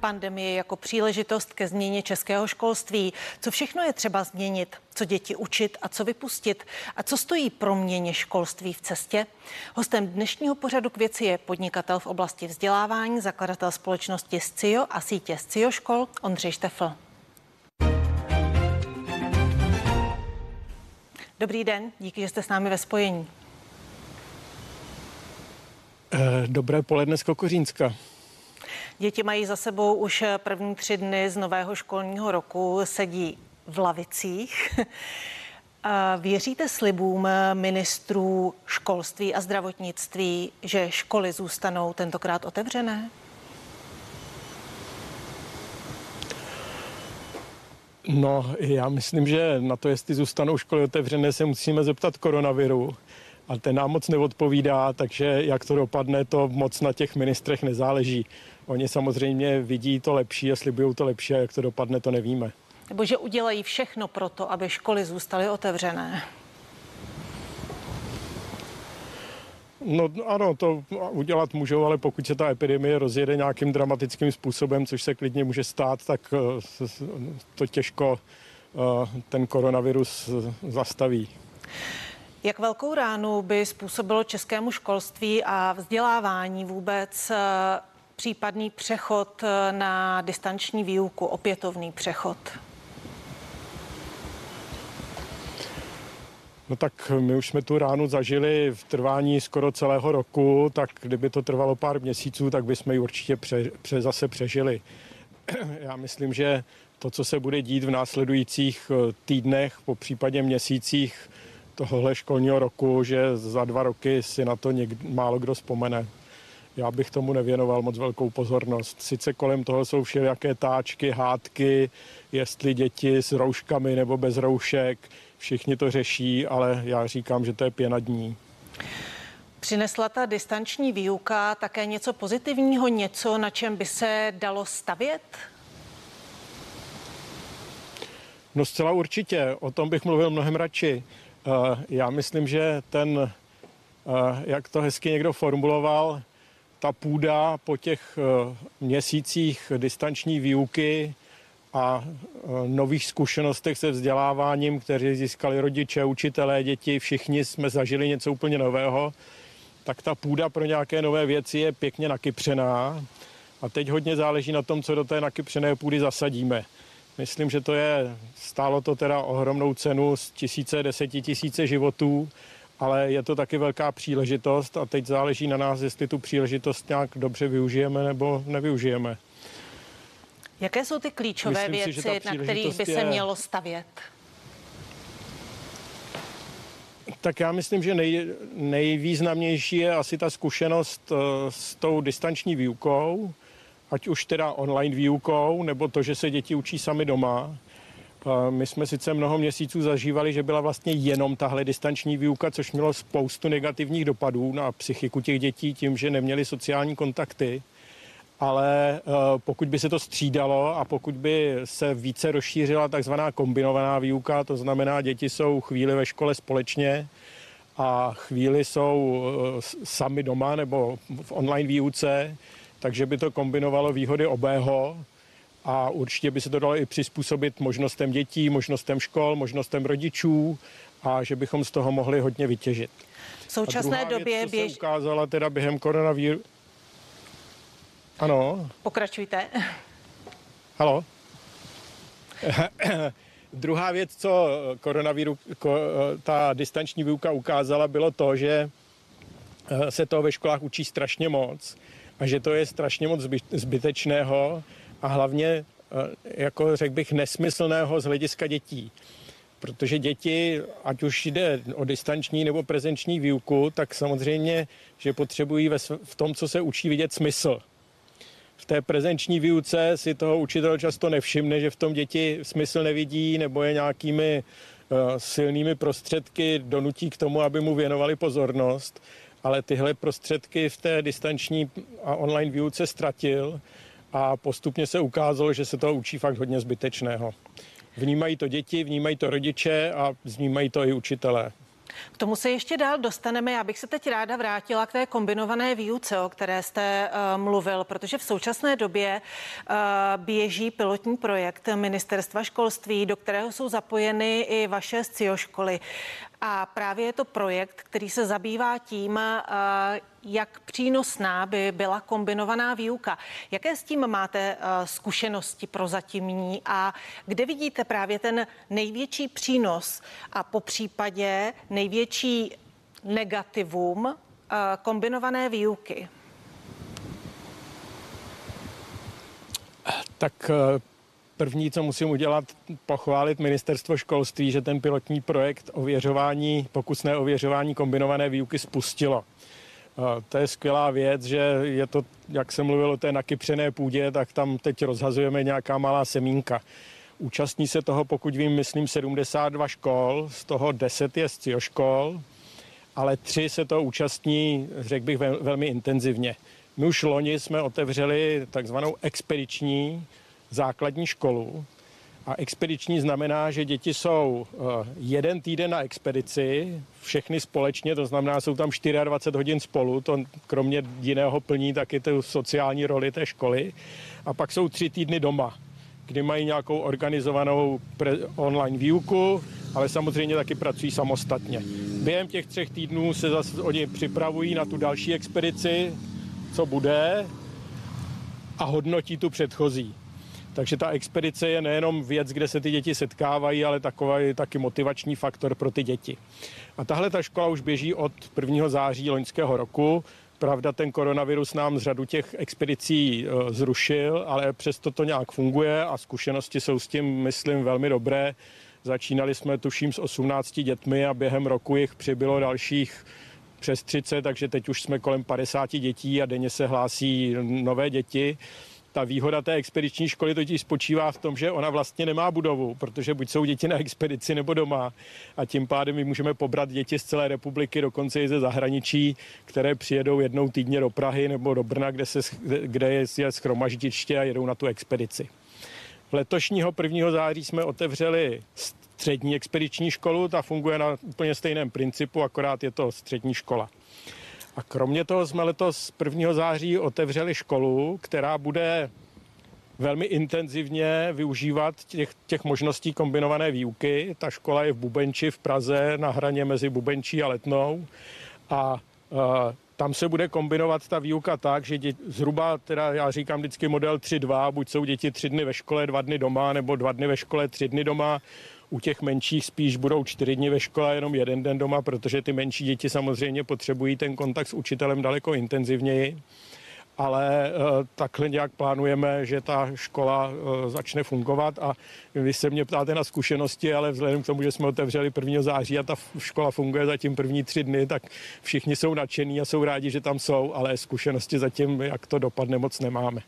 pandemie jako příležitost ke změně českého školství. Co všechno je třeba změnit? Co děti učit a co vypustit? A co stojí pro měně školství v cestě? Hostem dnešního pořadu k věci je podnikatel v oblasti vzdělávání, zakladatel společnosti SCIO a sítě SCIO škol Ondřej Štefl. Dobrý den, díky, že jste s námi ve spojení. Eh, dobré poledne z Kokořínska. Děti mají za sebou už první tři dny z nového školního roku, sedí v lavicích. Věříte slibům ministrů školství a zdravotnictví, že školy zůstanou tentokrát otevřené? No, já myslím, že na to, jestli zůstanou školy otevřené, se musíme zeptat koronaviru. A ten nám moc neodpovídá, takže jak to dopadne, to moc na těch ministrech nezáleží. Oni samozřejmě vidí to lepší a slibují to lepší a jak to dopadne, to nevíme. Nebo že udělají všechno pro to, aby školy zůstaly otevřené. No ano, to udělat můžou, ale pokud se ta epidemie rozjede nějakým dramatickým způsobem, což se klidně může stát, tak eh, to těžko eh, ten koronavirus zastaví. Jak velkou ránu by způsobilo českému školství a vzdělávání vůbec eh, případný přechod na distanční výuku, opětovný přechod? No tak my už jsme tu ránu zažili v trvání skoro celého roku, tak kdyby to trvalo pár měsíců, tak bychom ji určitě pře, pře, zase přežili. Já myslím, že to, co se bude dít v následujících eh, týdnech, po případě měsících tohohle školního roku, že za dva roky si na to někdy, málo kdo vzpomene. Já bych tomu nevěnoval moc velkou pozornost. Sice kolem toho jsou všelijaké táčky, hádky, jestli děti s rouškami nebo bez roušek, všichni to řeší, ale já říkám, že to je pěna dní. Přinesla ta distanční výuka také něco pozitivního, něco, na čem by se dalo stavět? No zcela určitě, o tom bych mluvil mnohem radši. Eh, já myslím, že ten, eh, jak to hezky někdo formuloval, ta půda po těch eh, měsících distanční výuky a nových zkušenostech se vzděláváním, které získali rodiče, učitelé, děti, všichni jsme zažili něco úplně nového, tak ta půda pro nějaké nové věci je pěkně nakypřená a teď hodně záleží na tom, co do té nakypřené půdy zasadíme. Myslím, že to je, stálo to teda ohromnou cenu z tisíce, desetitisíce životů, ale je to taky velká příležitost a teď záleží na nás, jestli tu příležitost nějak dobře využijeme nebo nevyužijeme. Jaké jsou ty klíčové Myslím věci, si, na kterých by se je... mělo stavět? Tak já myslím, že nej, nejvýznamnější je asi ta zkušenost uh, s tou distanční výukou, ať už teda online výukou, nebo to, že se děti učí sami doma. My jsme sice mnoho měsíců zažívali, že byla vlastně jenom tahle distanční výuka, což mělo spoustu negativních dopadů na psychiku těch dětí tím, že neměli sociální kontakty. Ale e, pokud by se to střídalo a pokud by se více rozšířila takzvaná kombinovaná výuka, to znamená, děti jsou chvíli ve škole společně a chvíli jsou e, sami doma nebo v online výuce, takže by to kombinovalo výhody obého a určitě by se to dalo i přizpůsobit možnostem dětí, možnostem škol, možnostem rodičů a že bychom z toho mohli hodně vytěžit. V současné době věc, běž... se ukázala teda během koronavíru... Ano. Pokračujte. Halo. Druhá věc, co koronavíru, ta distanční výuka ukázala, bylo to, že eh, se to ve školách učí strašně moc a že to je strašně moc zbytečného a hlavně, eh, jako řekl bych, nesmyslného z hlediska dětí. Protože děti, ať už jde o distanční nebo prezenční výuku, tak samozřejmě, že potřebují ve, v tom, co se učí, vidět smysl. V té prezenční výuce si toho učitel často nevšimne, že v tom děti smysl nevidí nebo je nějakými uh, silnými prostředky donutí k tomu, aby mu věnovali pozornost ale tyhle prostředky v té distanční a online výuce ztratil a postupně se ukázalo, že se to učí fakt hodně zbytečného. Vnímají to děti, vnímají to rodiče a vnímají to i učitelé. K tomu se ještě dál dostaneme. Já bych se teď ráda vrátila k té kombinované výuce, o které jste uh, mluvil, protože v současné době uh, běží pilotní projekt Ministerstva školství, do kterého jsou zapojeny i vaše scioškoly. A právě je to projekt, který se zabývá tím, uh, jak přínosná by byla kombinovaná výuka. Jaké s tím máte uh, zkušenosti prozatímní a kde vidíte právě ten největší přínos a po případě největší negativum uh, kombinované výuky? Tak první, co musím udělat, pochválit ministerstvo školství, že ten pilotní projekt ověřování, pokusné ověřování kombinované výuky spustilo. To je skvělá věc, že je to, jak jsem mluvil o té nakypřené půdě, tak tam teď rozhazujeme nějaká malá semínka. Účastní se toho, pokud vím, myslím 72 škol, z toho 10 je z škol, ale tři se to účastní, řekl bych, velmi intenzivně. My už loni jsme otevřeli takzvanou expediční základní školu, a expediční znamená, že děti jsou eh, jeden týden na expedici, všechny společně, to znamená, jsou tam 24 hodin spolu, to kromě jiného plní taky tu sociální roli té školy. A pak jsou tři týdny doma, kdy mají nějakou organizovanou online výuku, ale samozřejmě taky pracují samostatně. Během těch třech týdnů se zase oni připravují na tu další expedici, co bude, a hodnotí tu předchozí. Takže ta expedice je nejenom věc, kde se ty děti setkávají, ale takový taky motivační faktor pro ty děti. A tahle ta škola už běží od 1. září loňského roku. Pravda, ten koronavirus nám z řadu těch expedicí e, zrušil, ale přesto to nějak funguje a zkušenosti jsou s tím, myslím, velmi dobré. Začínali jsme, tuším, s 18 dětmi a během roku jich přibylo dalších přes 30, takže teď už jsme kolem 50 dětí a denně se hlásí nové děti. Ta výhoda té expediční školy totiž spočívá v tom, že ona vlastně nemá budovu, protože buď jsou děti na expedici nebo doma a tím pádem my můžeme pobrat děti z celé republiky, dokonce i ze zahraničí, které přijedou jednou týdně do Prahy nebo do Brna, kde, se, kde je, schromaždiště a jedou na tu expedici. V letošního 1. září jsme otevřeli střední expediční školu, ta funguje na úplně stejném principu, akorát je to střední škola. A kromě toho jsme letos 1. září otevřeli školu, která bude velmi intenzivně využívat těch, těch možností kombinované výuky. Ta škola je v Bubenči v Praze na hraně mezi Bubenčí a Letnou a uh, tam se bude kombinovat ta výuka tak, že dě, zhruba, teda já říkám vždycky model 3-2, buď jsou děti tři dny ve škole, dva dny doma, nebo dva dny ve škole, tři dny doma. U těch menších spíš budou čtyři dny ve škole, jenom jeden den doma, protože ty menší děti samozřejmě potřebují ten kontakt s učitelem daleko intenzivněji ale uh, takhle nějak plánujeme, že ta škola uh, začne fungovat a vy se mě ptáte na zkušenosti, ale vzhledem k tomu, že jsme otevřeli 1. září a ta škola funguje zatím první tři dny, tak všichni jsou nadšení a jsou rádi, že tam jsou, ale zkušenosti zatím, jak to dopadne, moc nemáme.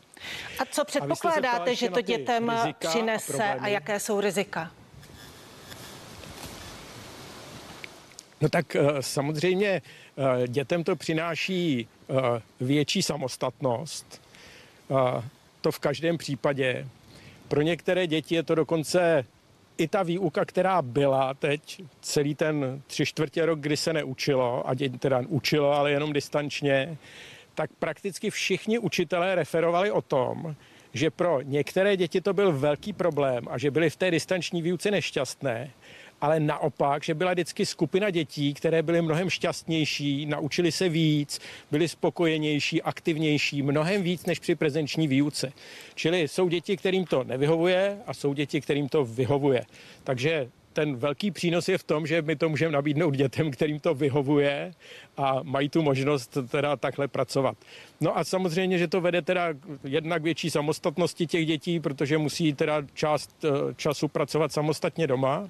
A co předpokládáte, a že to dětem přinese a, a jaké jsou rizika? No tak eh, samozřejmě eh, dětem to přináší eh, větší samostatnost. To v každém případě. Pro některé děti je to dokonce i ta výuka, která byla teď celý ten tři čtvrtě rok, kdy se neučilo, a děti teda učilo, ale jenom distančně, tak prakticky všichni učitelé referovali o tom, že pro některé děti to byl velký problém a že byly v té distanční výuce nešťastné ale naopak, že byla vždycky skupina dětí, které byly mnohem šťastnější, naučili se víc, byli spokojenější, aktivnější, mnohem víc než při prezenční výuce. Čili jsou děti, kterým to nevyhovuje a jsou děti, kterým to vyhovuje. Takže ten velký přínos je v tom, že my to můžeme nabídnout dětem, kterým to vyhovuje a mají tu možnost teda takhle pracovat. No a samozřejmě, že to vede teda jednak větší samostatnosti těch dětí, protože musí teda část eh, času pracovat samostatně doma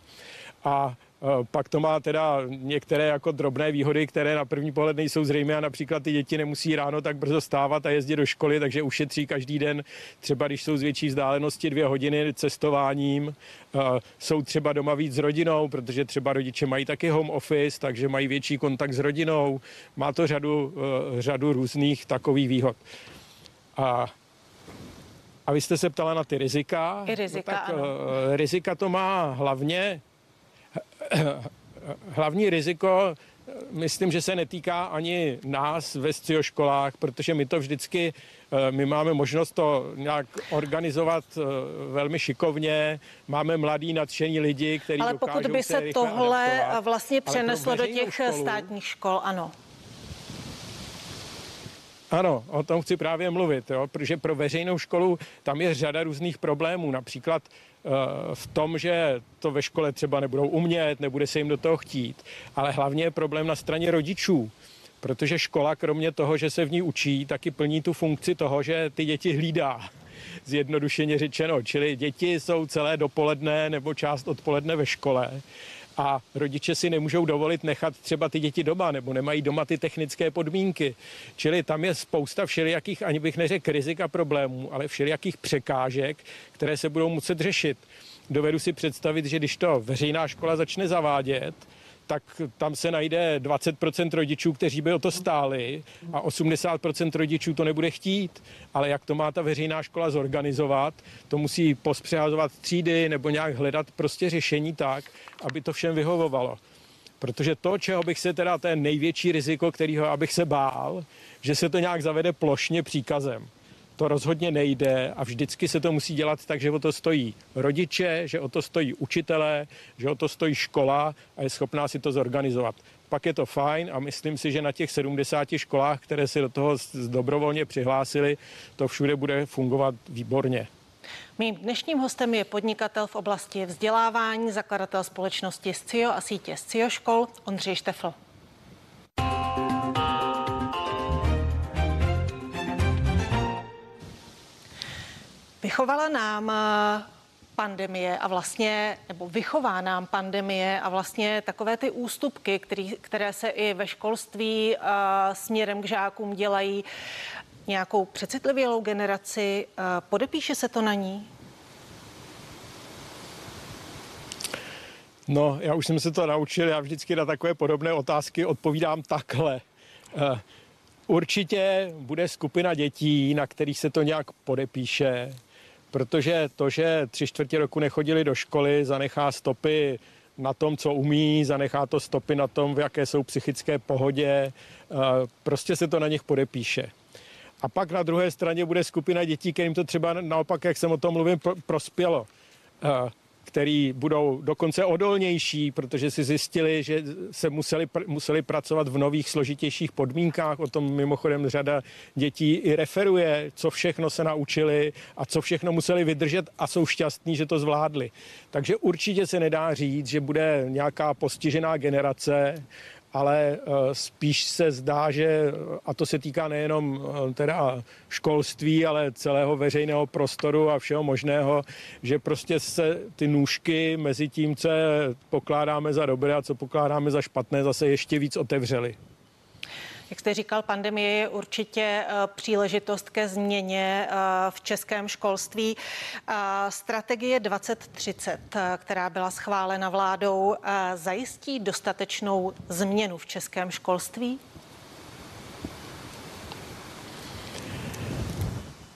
a e, pak to má teda některé jako drobné výhody, které na první pohled nejsou zřejmé a například ty děti nemusí ráno tak brzo stávat a jezdit do školy, takže ušetří každý den, třeba když jsou z větší vzdálenosti dvě hodiny cestováním, e, jsou třeba doma víc s rodinou, protože třeba rodiče mají taky home office, takže mají větší kontakt s rodinou. Má to řadu, e, řadu různých takových výhod. A a vy jste se ptala na ty rizika. I rizika, no tak ano. rizika to má hlavně hlavní riziko myslím, že se netýká ani nás ve školách, protože my to vždycky, eh, my máme možnost to nějak organizovat eh, velmi šikovně, máme mladý nadšení lidi, kteří Ale pokud by se tohle adaptovat. vlastně přeneslo do těch školu, státních škol, ano. Ano, o tom chci právě mluvit, jo, protože pro veřejnou školu tam je řada různých problémů. Například uh, v tom, že to ve škole třeba nebudou umět, nebude se jim do toho chtít, ale hlavně je problém na straně rodičů. Protože škola, kromě toho, že se v ní učí, taky plní tu funkci toho, že ty děti hlídá zjednodušeně řečeno. Čili děti jsou celé dopoledne nebo část odpoledne ve škole a rodiče si nemůžou dovolit nechat třeba ty děti doma nebo nemají doma ty technické podmínky. Čili tam je spousta všelijakých, ani bych neřekl rizik a problémů, ale všelijakých překážek, které se budou muset řešit. Dovedu si představit, že když to veřejná škola začne zavádět, tak tam se najde 20% rodičů, kteří by o to stáli a 80% rodičů to nebude chtít. Ale jak to má ta veřejná škola zorganizovat, to musí pospřehazovat třídy nebo nějak hledat prostě řešení tak, aby to všem vyhovovalo. Protože to, čeho bych se teda, ten největší riziko, kterého abych se bál, že se to nějak zavede plošně příkazem to rozhodně nejde a vždycky se to musí dělat tak, že o to stojí rodiče, že o to stojí učitelé, že o to stojí škola a je schopná si to zorganizovat. Pak je to fajn a myslím si, že na těch 70 školách, které se do toho dobrovolně přihlásili, to všude bude fungovat výborně. Mým dnešním hostem je podnikatel v oblasti vzdělávání, zakladatel společnosti SCIO a sítě SCIO škol Ondřej Štefl. Vychovala nám eh, pandemie a vlastně, nebo vychová nám pandemie a vlastně takové ty ústupky, který, které se i ve školství uh, směrem k žákům dělají, nějakou přecitlivělou generaci. Uh, podepíše se to na ní? No, já už jsem se to naučil, já vždycky na takové podobné otázky odpovídám takhle. Uh, určitě bude skupina dětí, na kterých se to nějak podepíše protože to, že tři čtvrtě roku nechodili do školy, zanechá stopy na tom, co umí, zanechá to stopy na tom, v jaké jsou psychické pohodě, eh, prostě se to na nich podepíše. A pak na druhé straně bude skupina dětí, kterým to třeba naopak, jak jsem o tom mluvil, prospělo. Který budou dokonce odolnější, protože si zjistili, že se museli, museli pracovat v nových složitějších podmínkách. O tom mimochodem řada dětí i referuje, co všechno se naučili a co všechno museli vydržet a jsou šťastní, že to zvládli. Takže určitě se nedá říct, že bude nějaká postižená generace ale eh, spíš se zdá, že, a to se týká nejenom eh, teda školství, ale celého veřejného prostoru a všeho možného, že prostě se ty nůžky mezi tím, co pokládáme za dobré a co pokládáme za špatné, zase ještě víc otevřely. Jak jste říkal, pandemie je určitě eh, příležitost ke změně eh, v českém školství. Eh, strategie 2030, která byla schválena vládou, zajistí dostatečnou změnu v českém školství?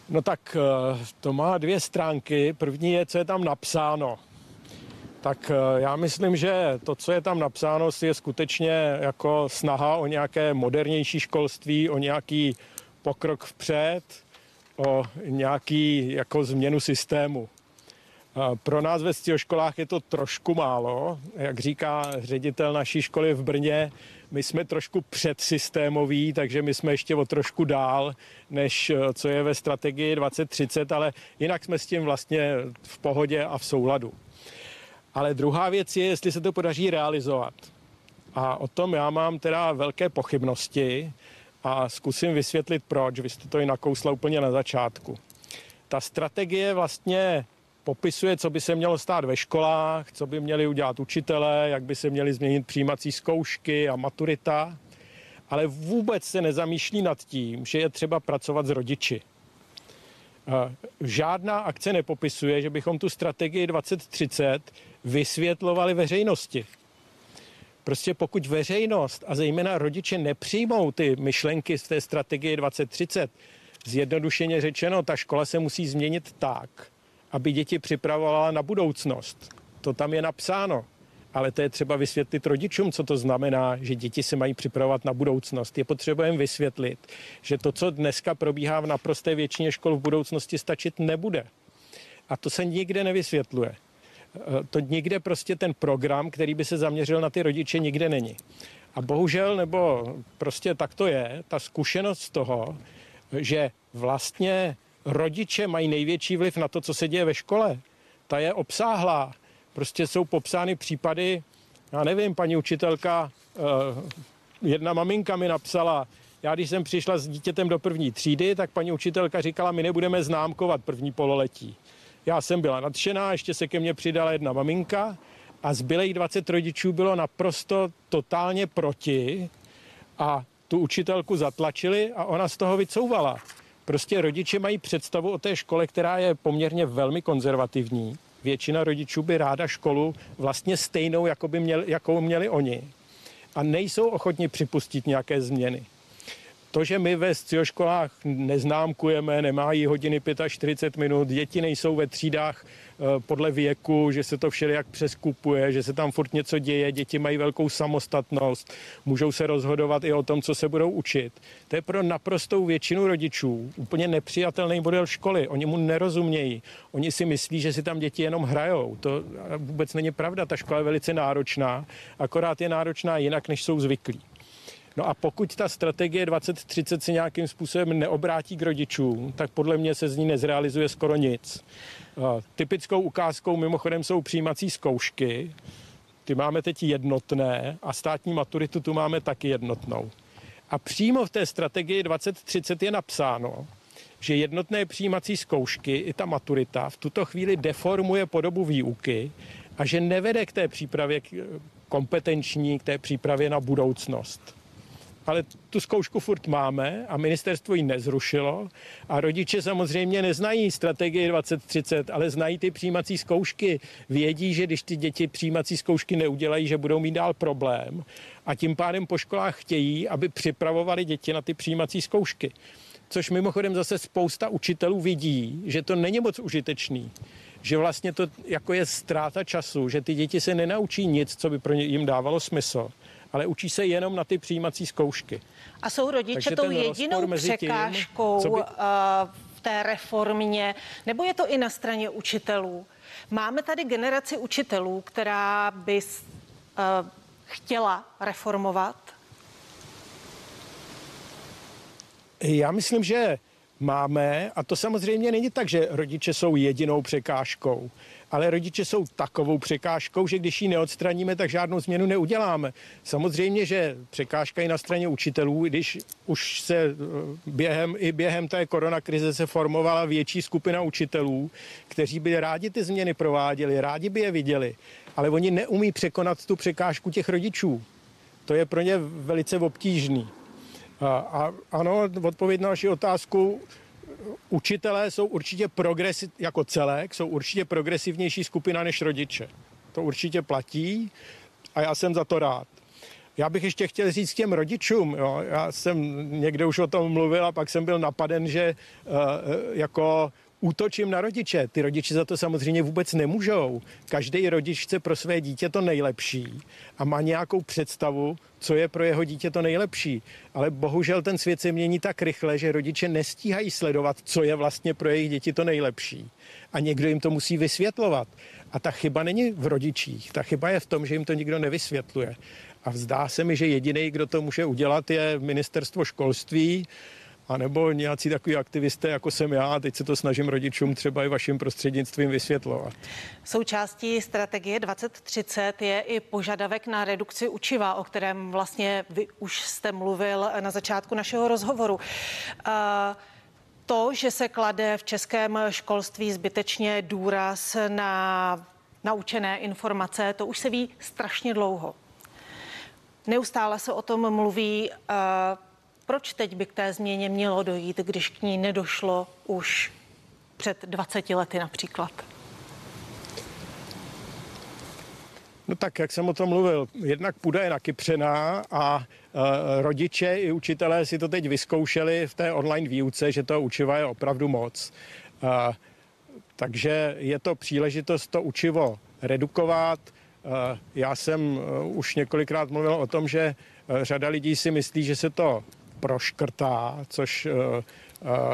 No tak to má dvě stránky. První je, co je tam napsáno. Tak eh, já myslím, že to, co je tam napsáno, je skutečně jako snaha o nějaké modernější školství, o nějaký pokrok vpřed, o nějaký jako změnu systému. Pro nás ve školách je to trošku málo. Jak říká ředitel naší školy v Brně, my jsme trošku předsystémoví, takže my jsme ještě o trošku dál, než eh, co je ve strategii 2030, ale jinak jsme s tím vlastně v pohodě a v souladu. Ale druhá věc je, jestli se to podaří realizovat. A o tom já mám teda velké pochybnosti a zkusím vysvětlit proč. Vy jste to i nakousla úplně na začátku. Ta strategie vlastně popisuje, co by se mělo stát ve školách, co by měli udělat učitelé, jak by se měly změnit přijímací zkoušky a maturita, ale vůbec se nezamýšlí nad tím, že je třeba pracovat s rodiči. Žádná akce nepopisuje, že bychom tu strategii 2030 vysvětlovali veřejnosti. Prostě pokud veřejnost a zejména rodiče nepřijmou ty myšlenky z té strategie 2030, zjednodušeně řečeno, ta škola se musí změnit tak, aby děti připravovala na budoucnost. To tam je napsáno. Ale to je třeba vysvětlit rodičům, co to znamená, že děti se mají připravovat na budoucnost. Je potřebujeme vysvětlit, že to, co dneska probíhá v naprosté většině škol v budoucnosti, stačit nebude. A to se nikde nevysvětluje. Eh, to nikde prostě ten program, který by se zaměřil na ty rodiče, nikde není. A bohužel, nebo prostě tak to je, ta zkušenost z toho, že vlastně rodiče mají největší vliv na to, co se děje ve škole, ta je obsáhlá. Prostě jsou popsány případy, já nevím, paní učitelka, eh, jedna maminka mi napsala, já když jsem přišla s dítětem do první třídy, tak paní učitelka říkala, my nebudeme známkovat první pololetí. Já jsem byla nadšená, ještě se ke mně přidala jedna maminka a zbylých 20 rodičů bylo naprosto totálně proti a tu učitelku zatlačili a ona z toho vycouvala. Prostě rodiče mají představu o té škole, která je poměrně velmi konzervativní. Většina rodičů by ráda školu vlastně stejnou, jako by měli, jakou měli oni. A nejsou ochotni připustit nějaké změny. To, že my ve středoškolách neznámkujeme, nemají hodiny 45 minut, děti nejsou ve třídách podle věku, že se to všelijak přeskupuje, že se tam furt něco děje, děti mají velkou samostatnost, můžou se rozhodovat i o tom, co se budou učit. To je pro naprostou většinu rodičů úplně nepřijatelný model školy. Oni mu nerozumějí. Oni si myslí, že si tam děti jenom hrajou. To vůbec není pravda. Ta škola je velice náročná, akorát je náročná jinak, než jsou zvyklí. No a pokud ta strategie 2030 se nějakým způsobem neobrátí k rodičům, tak podle mě se z ní nezrealizuje skoro nic. Typickou ukázkou mimochodem jsou přijímací zkoušky. Ty máme teď jednotné a státní maturitu tu máme taky jednotnou. A přímo v té strategii 2030 je napsáno, že jednotné přijímací zkoušky i ta maturita v tuto chvíli deformuje podobu výuky a že nevede k té přípravě kompetenční, k té přípravě na budoucnost ale tu zkoušku furt máme a ministerstvo ji nezrušilo a rodiče samozřejmě neznají strategii 2030, ale znají ty přijímací zkoušky. Vědí, že když ty děti přijímací zkoušky neudělají, že budou mít dál problém a tím pádem po školách chtějí, aby připravovali děti na ty přijímací zkoušky. Což mimochodem zase spousta učitelů vidí, že to není moc užitečný že vlastně to jako je ztráta času, že ty děti se nenaučí nic, co by pro ně jim dávalo smysl ale učí se jenom na ty přijímací zkoušky. A jsou rodiče tou jedinou překážkou tím, by... Eh, v té reformě, nebo je to i na straně učitelů? Máme tady generaci učitelů, která by uh, chtěla reformovat? Já myslím, že máme, a to samozřejmě není tak, že rodiče jsou jedinou překážkou ale rodiče jsou takovou překážkou, že když ji neodstraníme, tak žádnou změnu neuděláme. Samozřejmě, že překážka je na straně učitelů, když už se eh, během, i během té koronakrize se formovala větší skupina učitelů, kteří by rádi ty změny prováděli, rádi by je viděli, ale oni neumí překonat tu překážku těch rodičů. To je pro ně velice obtížný. A, a ano, odpověď na vaši otázku, učitelé jsou určitě progresi- jako celek, jsou určitě progresivnější skupina než rodiče. To určitě platí a já jsem za to rád. Já bych ještě chtěl říct těm rodičům, jo, já jsem někde už o tom mluvil a pak jsem byl napaden, že uh, jako útočím na rodiče. Ty rodiče za to samozřejmě vůbec nemůžou. Každý rodič chce pro své dítě to nejlepší a má nějakou představu, co je pro jeho dítě to nejlepší. Ale bohužel ten svět se mění tak rychle, že rodiče nestíhají sledovat, co je vlastně pro jejich děti to nejlepší. A někdo jim to musí vysvětlovat. A ta chyba není v rodičích. Ta chyba je v tom, že jim to nikdo nevysvětluje. A zdá se mi, že jediný, kdo to může udělat, je ministerstvo školství, a nebo nějací takový aktivisté, jako jsem já, teď se to snažím rodičům třeba i vaším prostřednictvím vysvětlovat. Součástí strategie 2030 je i požadavek na redukci učiva, o kterém vlastně vy už jste mluvil na začátku našeho rozhovoru. Uh, to, že se klade v českém školství zbytečně důraz na naučené informace, to už se ví strašně dlouho. Neustále se o tom mluví. Uh, proč teď by k té změně mělo dojít, když k ní nedošlo už před 20 lety například? No tak, jak jsem o tom mluvil, jednak půda je nakypřená a e, rodiče i učitelé si to teď vyzkoušeli v té online výuce, že to učiva je opravdu moc. E, takže je to příležitost to učivo redukovat, e, Já jsem už několikrát mluvil o tom, že řada lidí si myslí, že se to proškrtá, což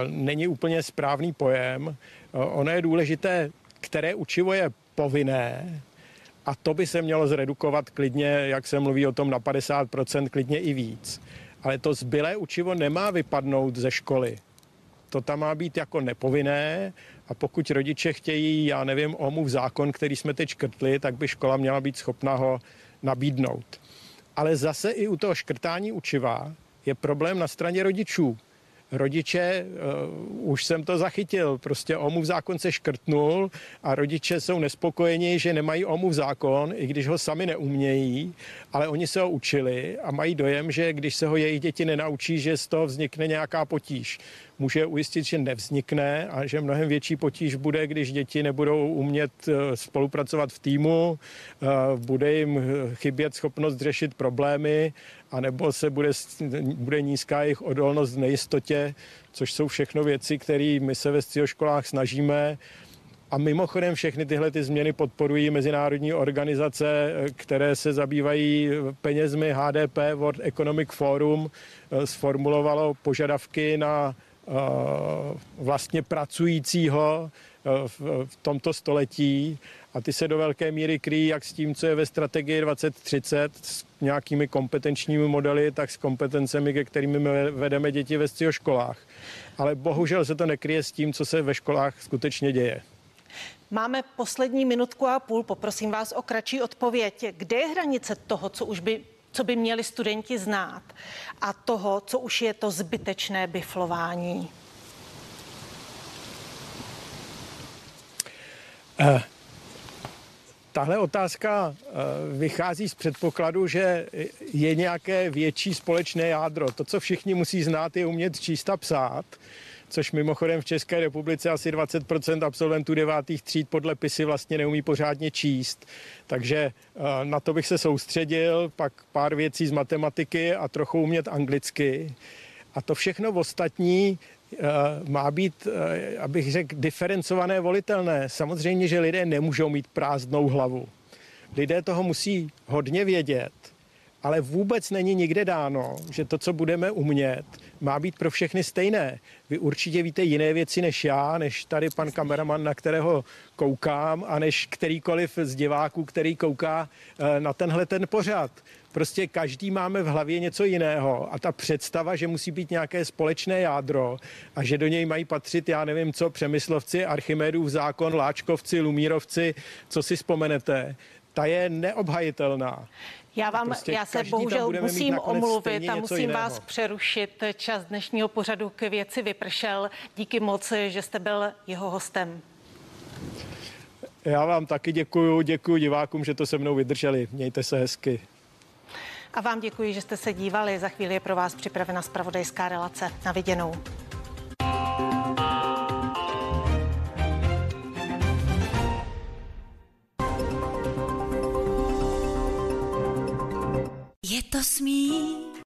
není úplně správný pojem. Ono je důležité, které učivo je povinné, a to by se mělo zredukovat klidně, jak se mluví o tom, na 50%, klidně i víc. Ale to zbylé učivo nemá vypadnout ze školy. To tam má být jako nepovinné a pokud rodiče chtějí, já nevím, omův zákon, který jsme teď škrtli, tak by škola měla být schopna ho nabídnout. Ale zase i u toho škrtání učiva je problém na straně rodičů. Rodiče, uh, už jsem to zachytil, prostě OMUV zákon se škrtnul a rodiče jsou nespokojeni, že nemají OMUV zákon, i když ho sami neumějí, ale oni se ho učili a mají dojem, že když se ho jejich děti nenaučí, že z toho vznikne nějaká potíž může ujistit, že nevznikne a že mnohem větší potíž bude, když děti nebudou umět eh, spolupracovat v týmu, eh, bude jim chybět schopnost řešit problémy, anebo se bude, bude nízká jejich odolnost v nejistotě, což jsou všechno věci, které my se ve školách snažíme. A mimochodem všechny tyhle ty změny podporují mezinárodní organizace, eh, které se zabývají penězmi HDP, World Economic Forum, sformulovalo požadavky na vlastně pracujícího eh, v tomto století a ty se do velké míry kryjí jak s tím, co je ve strategii 2030, s nějakými kompetenčními modely, tak s kompetencemi, ke kterými my vedeme děti ve školách. Ale bohužel se to nekryje s tím, co se ve školách skutečně děje. Máme poslední minutku a půl, poprosím vás o kratší odpověď. Kde je hranice toho, co už by co by měli studenti znát a toho, co už je to zbytečné biflování? Uh. Tahle otázka eh, vychází z předpokladu, že je nějaké větší společné jádro. To, co všichni musí znát, je umět číst a psát což mimochodem v České republice asi 20% absolventů devátých tříd podle PISy vlastně neumí pořádně číst. Takže eh, na to bych se soustředil, pak pár věcí z matematiky a trochu umět anglicky. A to všechno v ostatní eh, má být, eh, abych řekl, diferencované, volitelné. Samozřejmě, že lidé nemůžou mít prázdnou hlavu. Lidé toho musí hodně vědět, ale vůbec není nikde dáno, že to, co budeme umět, má být pro všechny stejné. Vy určitě víte jiné věci než já, než tady pan kameraman, na kterého koukám a než kterýkoliv z diváků, který kouká eh, na tenhle ten pořad. Prostě každý máme v hlavě něco jiného a ta představa, že musí být nějaké společné jádro a že do něj mají patřit, já nevím co, Přemyslovci, Archimedův zákon, Láčkovci, Lumírovci, co si vzpomenete, ta je neobhajitelná. Já vám, prostě já se bohužel musím omluvit a musím jiného. vás přerušit. Čas dnešního pořadu k věci vypršel. Díky moc, že jste byl jeho hostem. Já vám taky děkuju, děkuju divákům, že to se mnou vydrželi. Mějte se hezky. A vám děkuji, že jste se dívali. Za chvíli je pro vás připravena spravodajská relace. Na viděnou.